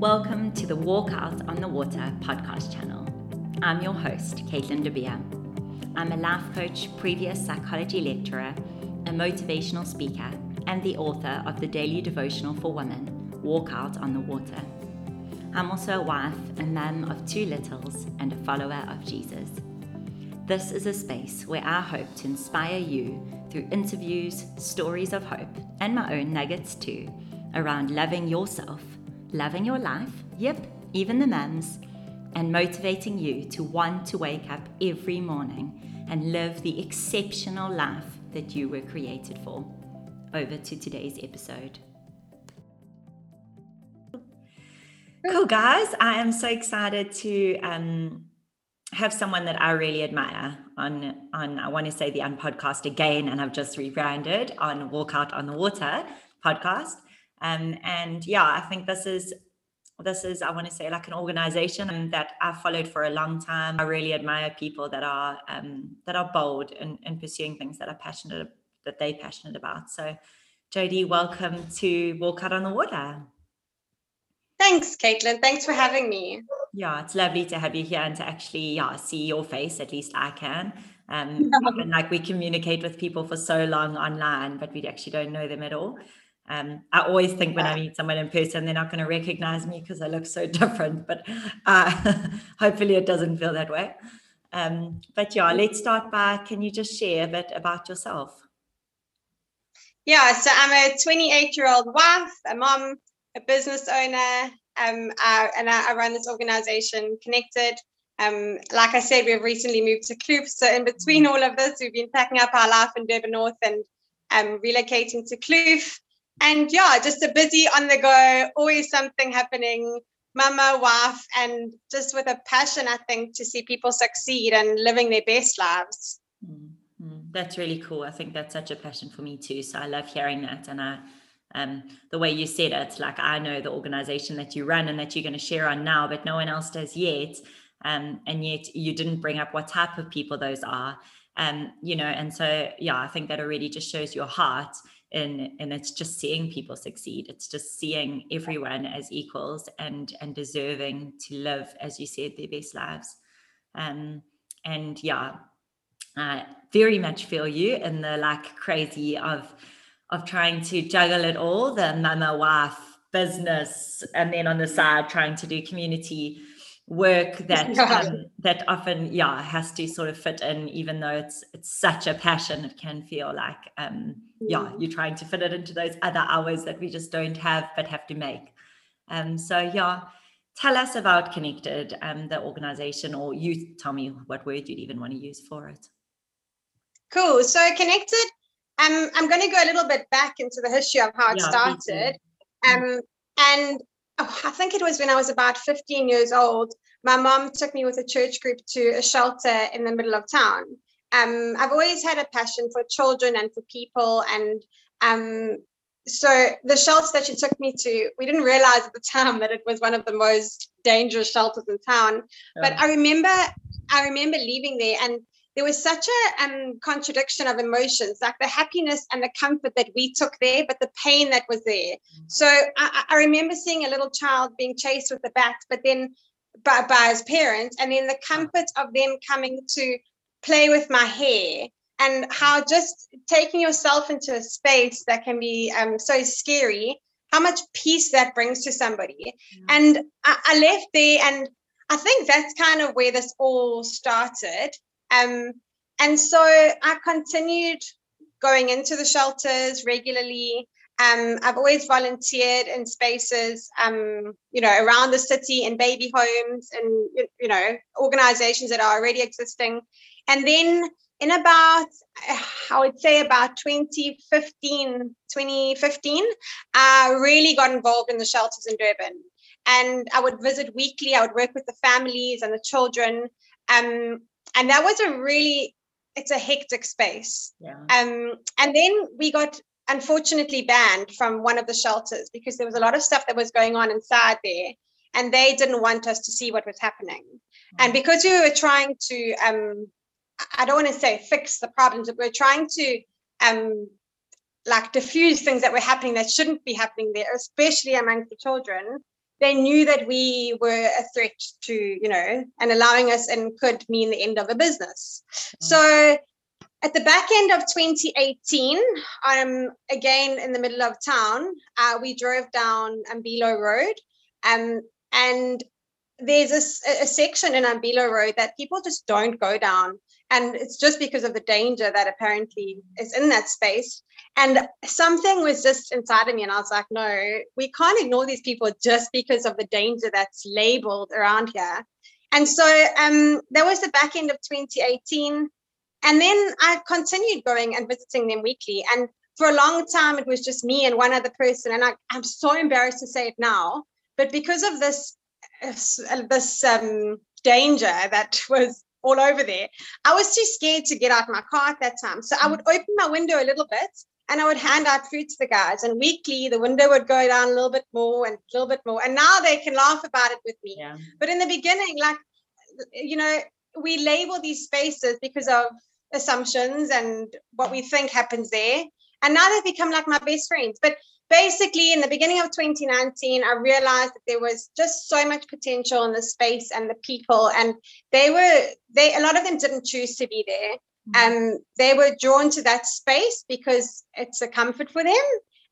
Welcome to the Walk Out on the Water podcast channel. I'm your host, Caitlin De Beer. I'm a life coach, previous psychology lecturer, a motivational speaker, and the author of the daily devotional for women, Walk Out on the Water. I'm also a wife, a mum of two littles, and a follower of Jesus. This is a space where I hope to inspire you through interviews, stories of hope, and my own nuggets too, around loving yourself loving your life, yep, even the mums, and motivating you to want to wake up every morning and live the exceptional life that you were created for. Over to today's episode. Cool, guys. I am so excited to um, have someone that I really admire on on I want to say the Unpodcast again, and I've just rebranded on Walk Out on the Water podcast. Um, and yeah, I think this is this is I want to say like an organization that I've followed for a long time. I really admire people that are um, that are bold and in, in pursuing things that are passionate that they're passionate about. So, Jodi, welcome to Walk Out on the Water. Thanks, Caitlin. Thanks for having me. Yeah, it's lovely to have you here and to actually yeah see your face. At least I can. Um, and like we communicate with people for so long online, but we actually don't know them at all. Um, I always think when I meet someone in person, they're not going to recognize me because I look so different, but uh, hopefully it doesn't feel that way. Um, but yeah, let's start by can you just share a bit about yourself? Yeah, so I'm a 28 year old wife, a mom, a business owner, um, I, and I, I, run this organization, Connected. Um, like I said, we've recently moved to Kloof. So in between all of this, we've been packing up our life in Durban North and um, relocating to Kloof and yeah, just a busy on the go, always something happening, mama, wife, and just with a passion, I think, to see people succeed and living their best lives. Mm-hmm. That's really cool. I think that's such a passion for me too. So I love hearing that. And I, um, the way you said it, like I know the organization that you run and that you're going to share on now, but no one else does yet. Um, and yet you didn't bring up what type of people those are. Um, you know, and so yeah, I think that already just shows your heart and and it's just seeing people succeed. It's just seeing everyone as equals and and deserving to live as you said their best lives. Um and yeah I very much feel you in the like crazy of of trying to juggle it all the mama wife business and then on the side trying to do community work that um, that often yeah has to sort of fit in even though it's it's such a passion it can feel like um yeah mm. you're trying to fit it into those other hours that we just don't have but have to make. Um so yeah tell us about connected um the organization or you tell me what word you'd even want to use for it. Cool. So connected um i'm going to go a little bit back into the history of how it yeah, started. Um and oh, I think it was when I was about 15 years old. My mom took me with a church group to a shelter in the middle of town. Um, I've always had a passion for children and for people. And um, so the shelter that she took me to, we didn't realize at the time that it was one of the most dangerous shelters in town. Yeah. But I remember, I remember leaving there and there was such a um, contradiction of emotions, like the happiness and the comfort that we took there, but the pain that was there. Mm-hmm. So I, I, remember seeing a little child being chased with the bat, but then by, by his parents, and then the comfort of them coming to play with my hair, and how just taking yourself into a space that can be um, so scary, how much peace that brings to somebody. Mm-hmm. And I, I left there, and I think that's kind of where this all started. Um, and so I continued going into the shelters regularly. Um, I've always volunteered in spaces, um, you know, around the city in baby homes and, you know, organizations that are already existing. And then in about, I would say about 2015, 2015, I really got involved in the shelters in Durban. And I would visit weekly. I would work with the families and the children. Um, and that was a really it's a hectic space yeah. um and then we got unfortunately banned from one of the shelters because there was a lot of stuff that was going on inside there and they didn't want us to see what was happening mm-hmm. and because we were trying to um i don't want to say fix the problems but we we're trying to um like diffuse things that were happening that shouldn't be happening there especially amongst the children they knew that we were a threat to, you know, and allowing us and could mean the end of a business. Mm-hmm. So at the back end of 2018, I'm again in the middle of town, uh, we drove down Umbilo Road, um, and there's a, a, section in Umbilo Road that people just don't go down. And it's just because of the danger that apparently is in that space. And something was just inside of me, and I was like, no, we can't ignore these people just because of the danger that's labeled around here. And so um, that was the back end of 2018. And then I continued going and visiting them weekly. And for a long time, it was just me and one other person. And I, I'm so embarrassed to say it now, but because of this this um, danger that was all over there. I was too scared to get out my car at that time. So I mm. would open my window a little bit and I would hand out food to the guys. And weekly, the window would go down a little bit more and a little bit more. And now they can laugh about it with me. Yeah. But in the beginning, like, you know, we label these spaces because of assumptions and what we think happens there. And now they've become like my best friends. But basically in the beginning of 2019 i realized that there was just so much potential in the space and the people and they were they a lot of them didn't choose to be there. Mm-hmm. um they were drawn to that space because it's a comfort for them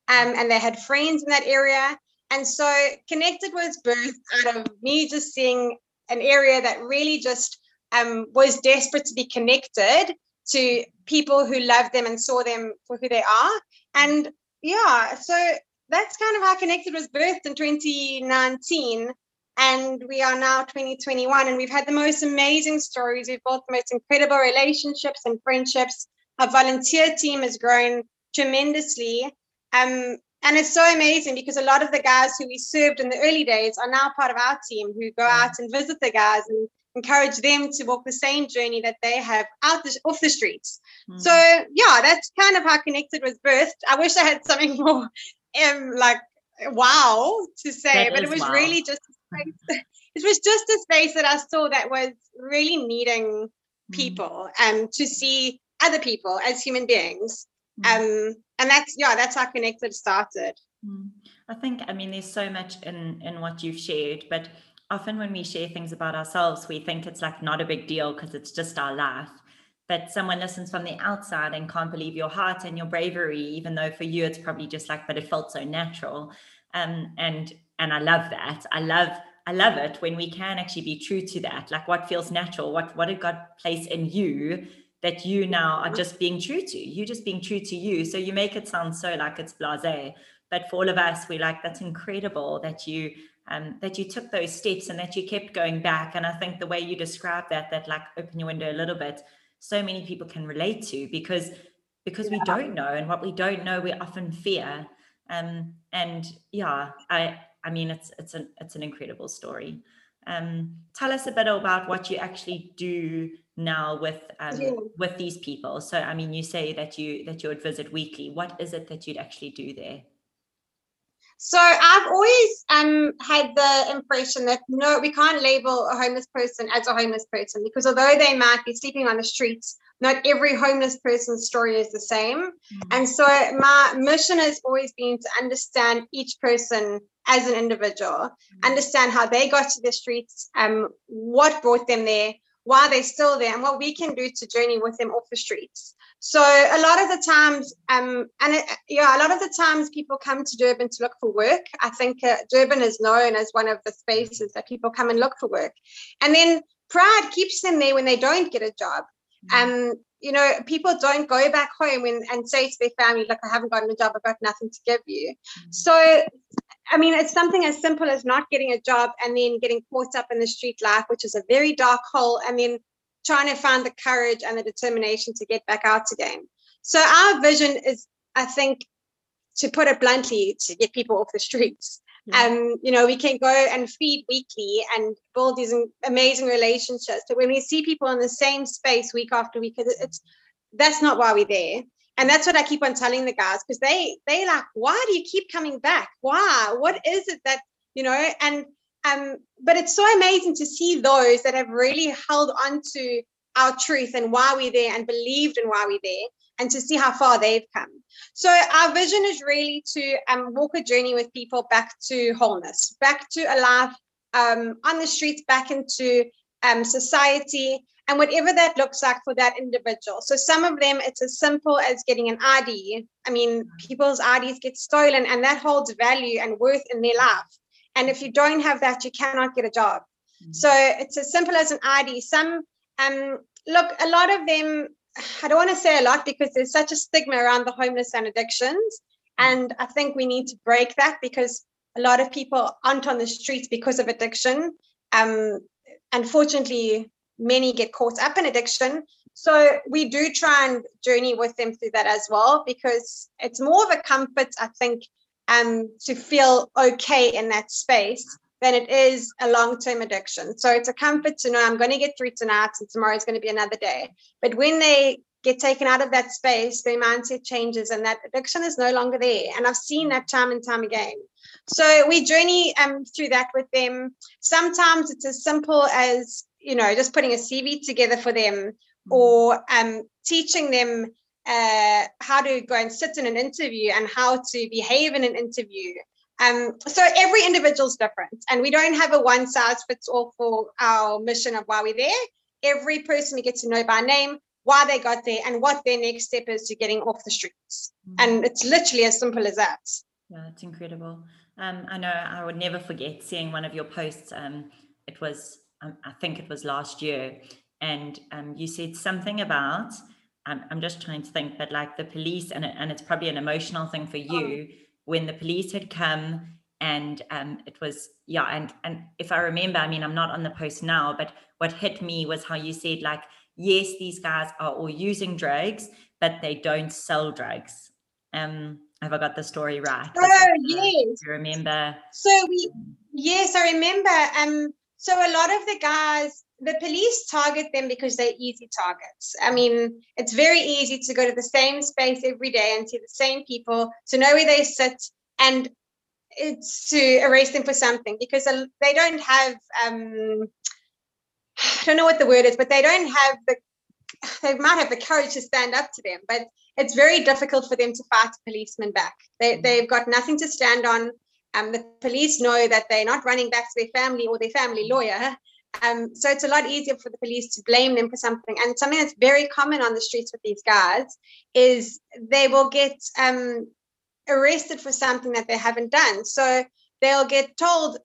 um and they had friends in that area. And so connected was birthed out of me just seeing an area that really just um was desperate to be connected to people who loved them and saw them for who they are. And yeah, so that's kind of how Connected was birthed in 2019. And we are now 2021, and we've had the most amazing stories. We've built the most incredible relationships and friendships. Our volunteer team has grown tremendously. Um, and it's so amazing because a lot of the guys who we served in the early days are now part of our team who go out and visit the guys and encourage them to walk the same journey that they have out the, off the streets. Mm. So yeah, that's kind of how Connected was birthed. I wish I had something more um, like wow to say, that but it was wow. really just space, it was just a space that I saw that was really needing mm. people and um, to see other people as human beings. Mm. Um, and that's yeah, that's how Connected started. Mm. I think I mean there's so much in in what you've shared, but often when we share things about ourselves, we think it's like not a big deal because it's just our life. But someone listens from the outside and can't believe your heart and your bravery, even though for you it's probably just like, but it felt so natural. Um, and and I love that. I love I love it when we can actually be true to that. Like what feels natural, what what did God place in you that you now are just being true to. You just being true to you. So you make it sound so like it's blase. But for all of us, we're like that's incredible that you um, that you took those steps and that you kept going back. And I think the way you describe that, that like open your window a little bit, so many people can relate to because because we don't know, and what we don't know, we often fear. Um, and yeah, I I mean it's it's an it's an incredible story. Um, tell us a bit about what you actually do now with um, yeah. with these people. So I mean, you say that you that you would visit weekly. What is it that you'd actually do there? So I've always um, had the impression that no, we can't label a homeless person as a homeless person because although they might be sleeping on the streets, not every homeless person's story is the same. Mm-hmm. And so my mission has always been to understand each person as an individual, mm-hmm. understand how they got to the streets, um, what brought them there, why they're still there, and what we can do to journey with them off the streets. So a lot of the times, um, and it, yeah, a lot of the times people come to Durban to look for work. I think uh, Durban is known as one of the spaces that people come and look for work, and then pride keeps them there when they don't get a job. Mm-hmm. Um, you know, people don't go back home and, and say to their family, "Look, I haven't gotten a job. I've got nothing to give you." Mm-hmm. So, I mean, it's something as simple as not getting a job and then getting caught up in the street life, which is a very dark hole, and then trying to find the courage and the determination to get back out again. So our vision is, I think, to put it bluntly, to get people off the streets. Yeah. Um, you know, we can go and feed weekly and build these amazing relationships. But when we see people in the same space week after week, it's that's not why we're there. And that's what I keep on telling the guys because they they like, why do you keep coming back? Why? What is it that you know? And um, but it's so amazing to see those that have really held on to our truth and why we're there and believed in why we're there. and to see how far they've come. So our vision is really to um, walk a journey with people back to wholeness, back to a life um, on the streets, back into um, society, and whatever that looks like for that individual. So some of them, it's as simple as getting an ID. I mean, people's IDs get stolen, and that holds value and worth in their life. And if you don't have that, you cannot get a job. Mm-hmm. So it's as simple as an ID. Some um, look, a lot of them I don't want to say a lot because there's such a stigma around the homeless and addictions. And I think we need to break that because a lot of people aren't on the streets because of addiction. Um, unfortunately, many get caught up in addiction. So we do try and journey with them through that as well because it's more of a comfort, I think, um, to feel okay in that space than it is a long-term addiction. So it's a comfort to know I'm going to get through tonight and tomorrow is going to be another day. But when they get taken out of that space, their mindset changes and that addiction is no longer there. And I've seen that time and time again. So we journey um, through that with them. Sometimes it's as simple as, you know, just putting a CV together for them mm-hmm. or um, teaching them uh, how to go and sit in an interview and how to behave in an interview. Um, so every individual is different, and we don't have a one size fits all for our mission of why we're there. Every person we get to know by name, why they got there, and what their next step is to getting off the streets. Mm-hmm. And it's literally as simple as that. Yeah, it's incredible. Um, I know I would never forget seeing one of your posts. Um, it was, I think it was last year, and um, you said something about. I'm, I'm just trying to think, but like the police, and, and it's probably an emotional thing for you. Oh when the police had come and um, it was yeah and and if i remember i mean i'm not on the post now but what hit me was how you said like yes these guys are all using drugs but they don't sell drugs um have i got the story right oh yes you remember so we yes i remember um so a lot of the guys the police target them because they're easy targets. I mean, it's very easy to go to the same space every day and see the same people, to know where they sit, and it's to arrest them for something because they don't have, um, I don't know what the word is, but they don't have the, they might have the courage to stand up to them, but it's very difficult for them to fight a policeman back. They, mm. they've got nothing to stand on. Um, the police know that they're not running back to their family or their family lawyer um, so it's a lot easier for the police to blame them for something. And something that's very common on the streets with these guys is they will get um, arrested for something that they haven't done. So they'll get told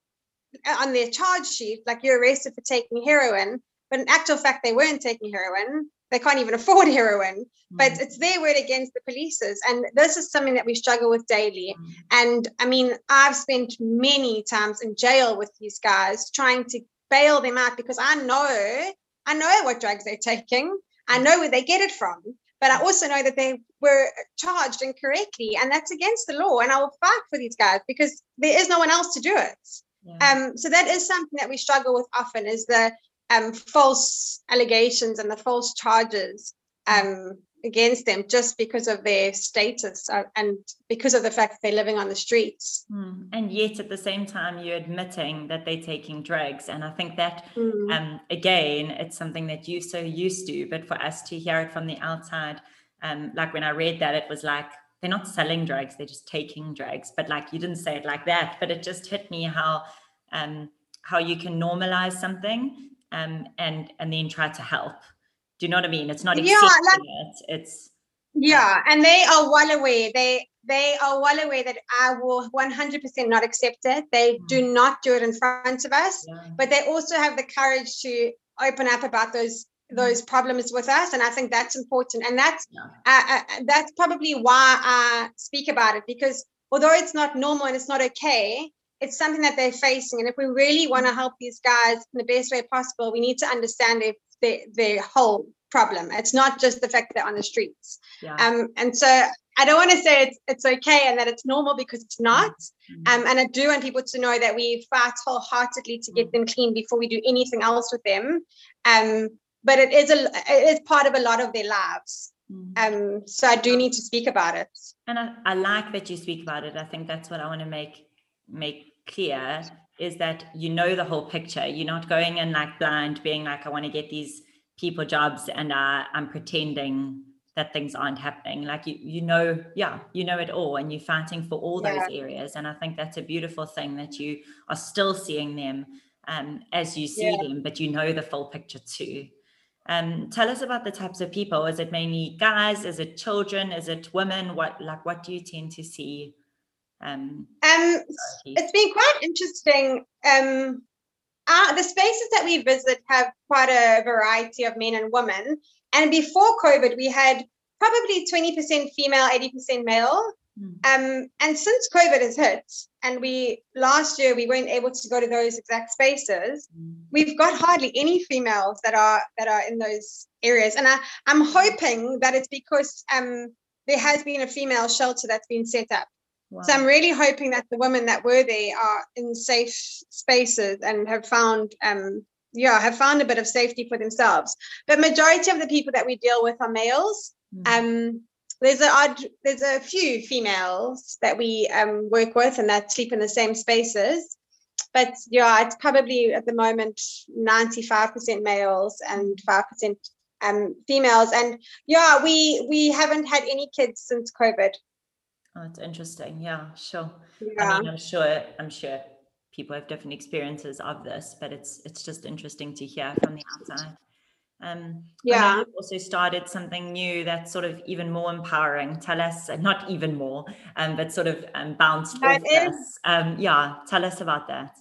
on their charge sheet, like you're arrested for taking heroin, but in actual fact, they weren't taking heroin. They can't even afford heroin, mm. but it's their word against the police's. And this is something that we struggle with daily. Mm. And I mean, I've spent many times in jail with these guys trying to bail them out because I know I know what drugs they're taking. I know where they get it from, but I also know that they were charged incorrectly, and that's against the law. And I will fight for these guys because there is no one else to do it. Yeah. Um, so that is something that we struggle with often is the um, false allegations and the false charges. Um, against them just because of their status and because of the fact that they're living on the streets. Mm. And yet, at the same time, you're admitting that they're taking drugs. And I think that, mm. um, again, it's something that you're so used to. But for us to hear it from the outside, um, like when I read that, it was like, they're not selling drugs, they're just taking drugs. But like you didn't say it like that, but it just hit me how um, how you can normalize something um, and and then try to help do you know what I mean? It's not yeah, like, it. It's yeah, and they are well aware. They they are well aware that I will 100% not accept it. They mm. do not do it in front of us, yeah. but they also have the courage to open up about those mm. those problems with us and i think that's important and that's yeah. uh, uh, that's probably why i speak about it because although it's not normal and it's not okay it's something that they're facing and if we really want to help these guys in the best way possible we need to understand their their, their whole problem. It's not just the fact that they're on the streets. Yeah. Um, and so I don't want to say it's it's okay and that it's normal because it's not. Mm-hmm. Um, and I do want people to know that we fight wholeheartedly to get them clean before we do anything else with them. Um, but it is a it is part of a lot of their lives. Mm-hmm. Um, so I do need to speak about it. And I, I like that you speak about it. I think that's what I want to make make clear is that you know the whole picture. You're not going in like blind, being like, I want to get these people jobs and uh, I'm pretending that things aren't happening like you you know yeah you know it all and you're fighting for all yeah. those areas and i think that's a beautiful thing that you are still seeing them um, as you see yeah. them but you know the full picture too um, tell us about the types of people is it mainly guys is it children is it women what like what do you tend to see um, um it's been quite interesting um uh, the spaces that we visit have quite a variety of men and women and before COVID, we had probably 20% female, 80% male. Mm. Um, and since COVID has hit, and we last year we weren't able to go to those exact spaces, mm. we've got hardly any females that are that are in those areas. And I, I'm hoping that it's because um, there has been a female shelter that's been set up. Wow. So I'm really hoping that the women that were there are in safe spaces and have found um, yeah have found a bit of safety for themselves. But majority of the people that we deal with are males. Mm-hmm. um there's a odd there's a few females that we um, work with and that sleep in the same spaces. But yeah it's probably at the moment 95% males and 5% um, females. And yeah we we haven't had any kids since covid oh it's interesting yeah sure yeah. i mean i'm sure i'm sure people have different experiences of this, but it's it's just interesting to hear from the outside. Um, yeah. Also started something new that's sort of even more empowering. Tell us, uh, not even more, um, but sort of um, bounced that off is, us. Um, yeah, tell us about that.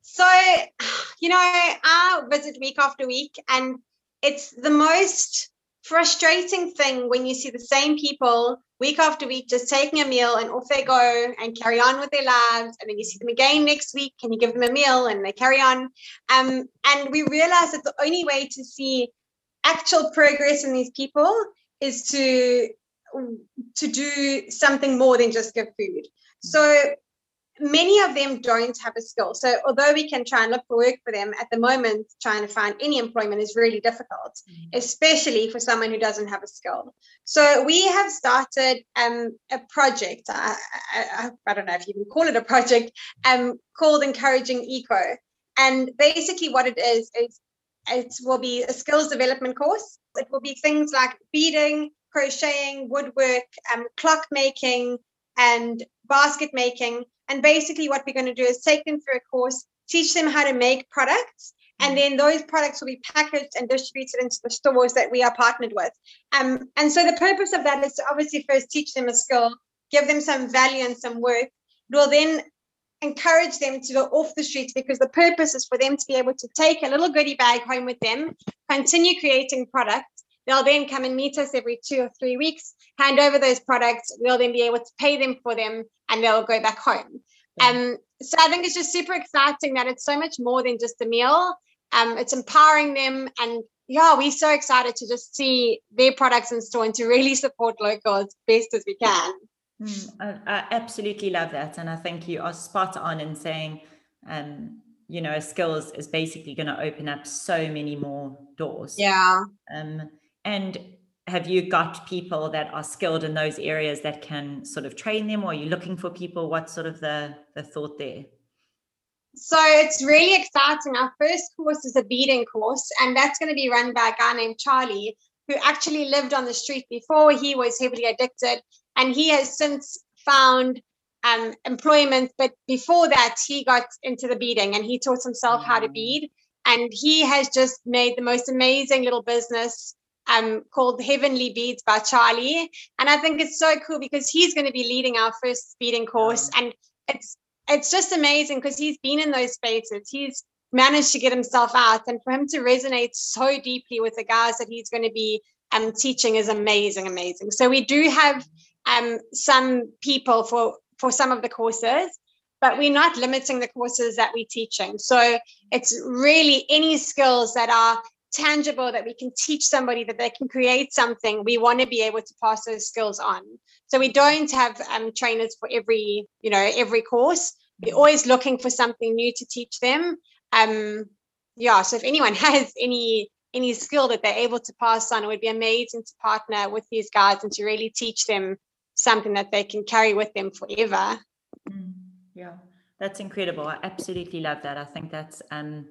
So, you know, I visit week after week, and it's the most frustrating thing when you see the same people week after week just taking a meal and off they go and carry on with their lives. And then you see them again next week and you give them a meal and they carry on. Um, and we realize that the only way to see actual progress in these people is to to do something more than just give food. So many of them don't have a skill. So although we can try and look for work for them, at the moment, trying to find any employment is really difficult, mm-hmm. especially for someone who doesn't have a skill. So we have started um, a project. I, I, I, don't know if you can call it a project, um, called Encouraging Eco. And basically, what it is is it will be a skills development course. It will be things like beading, crocheting, woodwork, um, clock making, and basket making and basically, what we're going to do is take them through a course, teach them how to make products, and then those products will be packaged and distributed into the stores that we are partnered with. Um, and so the purpose of that is to obviously first teach them a skill, give them some value and some worth. We'll then encourage them to go off the streets because the purpose is for them to be able to take a little goodie bag home with them, continue creating products. They'll then come and meet us every two or three weeks, hand over those products. We'll then be able to pay them for them and they'll go back home. Um, so I think it's just super exciting that it's so much more than just a meal. Um, it's empowering them and yeah, we're so excited to just see their products in store and to really support local as best as we can. Mm, I, I, absolutely love that. And I think you are spot on in saying, um, you know, skills is basically going to open up so many more doors. Yeah. Um, and have you got people that are skilled in those areas that can sort of train them? Or are you looking for people? What's sort of the the thought there? So it's really exciting. Our first course is a beading course and that's going to be run by a guy named charlie who actually lived on the street before he was heavily addicted and he has since found um, employment but before that he got into the beading and he taught himself how to mm. bead and he has just made the most amazing little business um, called Heavenly Beads by Charlie. And I think it's so cool because he's going to be leading our first beading course. And it's it's just amazing because he's been in those spaces. He's managed to get himself out. And for him to resonate so deeply with the guys that he's going to be um, teaching is amazing, amazing. So we do have um, some people for for some of the courses but we're not limiting the courses that we're teaching. So it's really any skills that are tangible that we can teach somebody that they can create something we want to be able to pass those skills on. So we don't have um, trainers for every you know every course. We're always looking for something new to teach them. Um yeah so if anyone has any any skill that they're able to pass on it would be amazing to partner with these guys and to really teach them something that they can carry with them forever. Mm, yeah that's incredible. I absolutely love that. I think that's um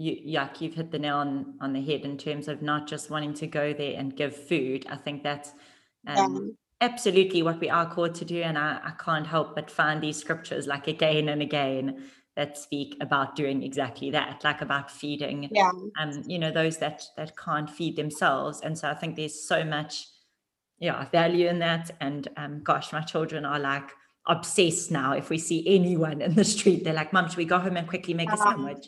you you've hit the nail on on the head in terms of not just wanting to go there and give food. I think that's um, yeah. absolutely what we are called to do and I, I can't help but find these scriptures like again and again that speak about doing exactly that like about feeding yeah. um you know those that that can't feed themselves. And so i think there's so much yeah value in that. And um gosh my children are like obsessed now. If we see anyone in the street they're like mom should we go home and quickly make a uh-huh. sandwich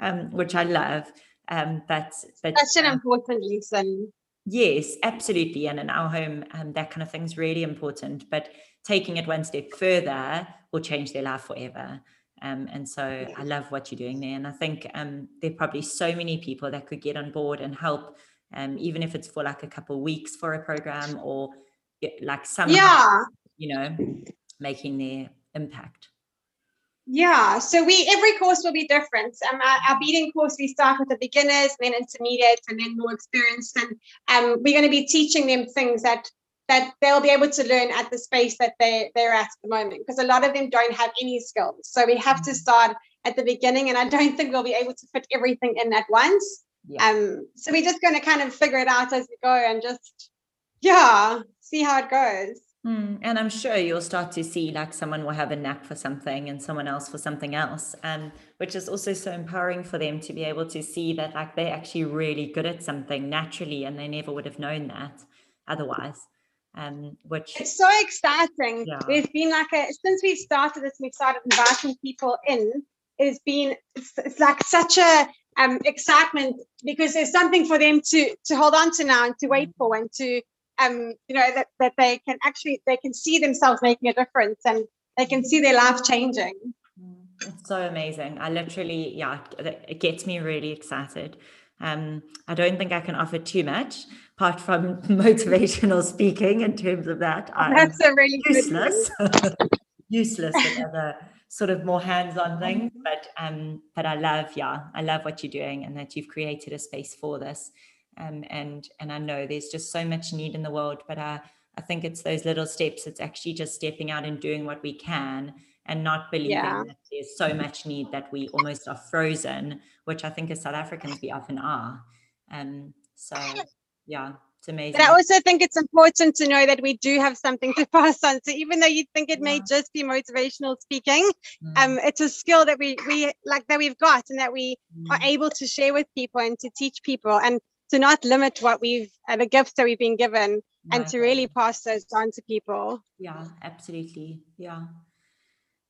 um which i love um but but such an um, important lesson yes absolutely and in our home um, that kind of thing is really important but taking it one step further will change their life forever um, and so I love what you're doing there. And I think um, there are probably so many people that could get on board and help, um, even if it's for like a couple of weeks for a program or like some, yeah, you know, making their impact. Yeah, so we every course will be different. Um, our, our beading course we start with the beginners, then intermediate, and then more experienced. And um, we're going to be teaching them things that that they'll be able to learn at the space that they, they're at at the moment because a lot of them don't have any skills. So we have to mm. start at the beginning, and I don't think we'll be able to fit everything in at once. Yeah. Um, so we're just going to kind of figure it out as we go and just, yeah, see how it goes. Mm, and I'm sure you'll start to see like someone will have a knack for something and someone else for something else. Um, which is also so empowering for them to be able to see that like they're actually really good at something naturally and they never would have known that otherwise um, which it's so exciting. Yeah. There's been like a since we've started this, we've started inviting people in. It's been it's, it's like such a um, excitement because there's something for them to to hold on to now and to wait mm. for and to um you know that that they can actually they can see themselves making a difference and they can see their life changing. Mm. It's so amazing. I literally yeah, it gets me really excited. Um, I don't think I can offer too much apart from motivational speaking in terms of that. I'm That's a really useless, useless with other sort of more hands-on things. But um, but I love, yeah, I love what you're doing and that you've created a space for this. Um, and and I know there's just so much need in the world, but I I think it's those little steps. It's actually just stepping out and doing what we can and not believing yeah. that there's so much need that we almost are frozen, which I think as South Africans we often are. Um, so yeah, it's amazing. But I also think it's important to know that we do have something to pass on. So even though you think it yeah. may just be motivational speaking, mm. um, it's a skill that we we like that we've got and that we mm. are able to share with people and to teach people and to not limit what we've uh, the gifts that we've been given and to really pass those on to people. Yeah, absolutely. Yeah.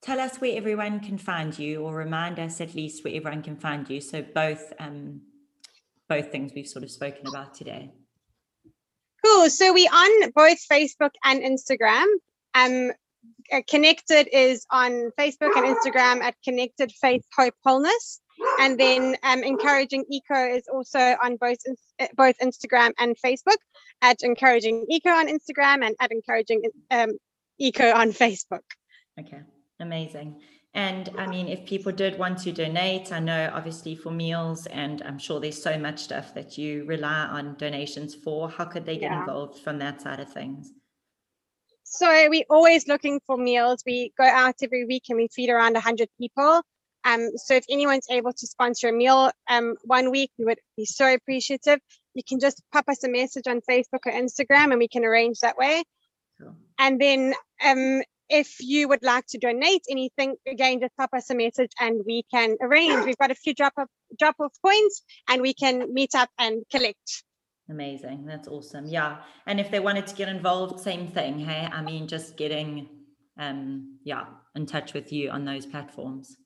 Tell us where everyone can find you or remind us at least where everyone can find you. So both um both things we've sort of spoken about today. Cool. So we on both facebook and instagram. Um uh, connected is on facebook and instagram at connected faith hope wholeness and then um, encouraging eco is also on both uh, both instagram and facebook at encouraging eco on instagram and at encouraging um, eco on facebook okay Amazing. And I mean, if people did want to donate, I know obviously for meals, and I'm sure there's so much stuff that you rely on donations for. How could they get yeah. involved from that side of things? So we're always looking for meals. We go out every week and we feed around 100 people. Um, so if anyone's able to sponsor a meal um, one week, we would be so appreciative. You can just pop us a message on Facebook or Instagram and we can arrange that way. Cool. And then um, if you would like to donate anything, again, just pop us a message and we can arrange. We've got a few drop off drop off points and we can meet up and collect. Amazing. That's awesome. Yeah. And if they wanted to get involved, same thing. Hey, I mean, just getting um yeah, in touch with you on those platforms.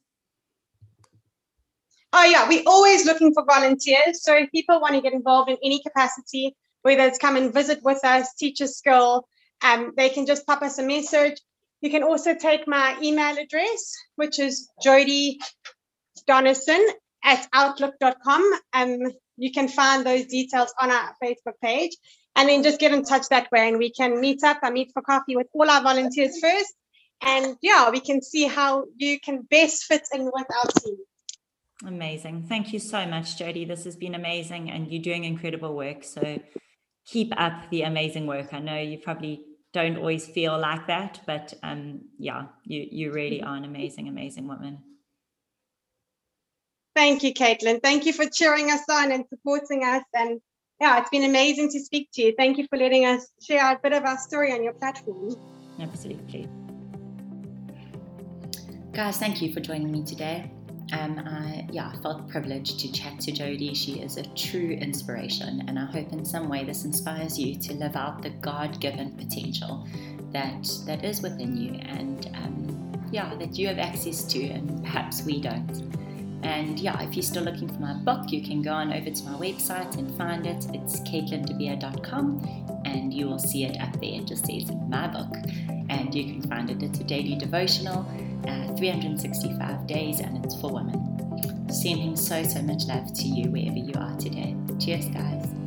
Oh yeah, we're always looking for volunteers. So if people want to get involved in any capacity, whether it's come and visit with us, teach a skill, um, they can just pop us a message you can also take my email address, which is Jodi Donison at outlook.com. Um, you can find those details on our Facebook page and then just get in touch that way and we can meet up. I meet for coffee with all our volunteers first. And yeah, we can see how you can best fit in with our team. Amazing. Thank you so much, Jodi. This has been amazing and you're doing incredible work. So keep up the amazing work. I know you probably don't always feel like that but um yeah you you really are an amazing amazing woman Thank you, Caitlin. Thank you for cheering us on and supporting us. And yeah, it's been amazing to speak to you. Thank you for letting us share a bit of our story on your platform. Absolutely. Guys, thank you for joining me today. Um, I yeah, I felt privileged to chat to Jodi. She is a true inspiration, and I hope in some way this inspires you to live out the God-given potential that that is within you, and um, yeah, that you have access to, and perhaps we don't. And yeah, if you're still looking for my book, you can go on over to my website and find it. It's caitlindebeer.com and you will see it up there. It just says my book. And you can find it. It's a daily devotional, uh, 365 days, and it's for women. Sending so, so much love to you wherever you are today. Cheers, guys.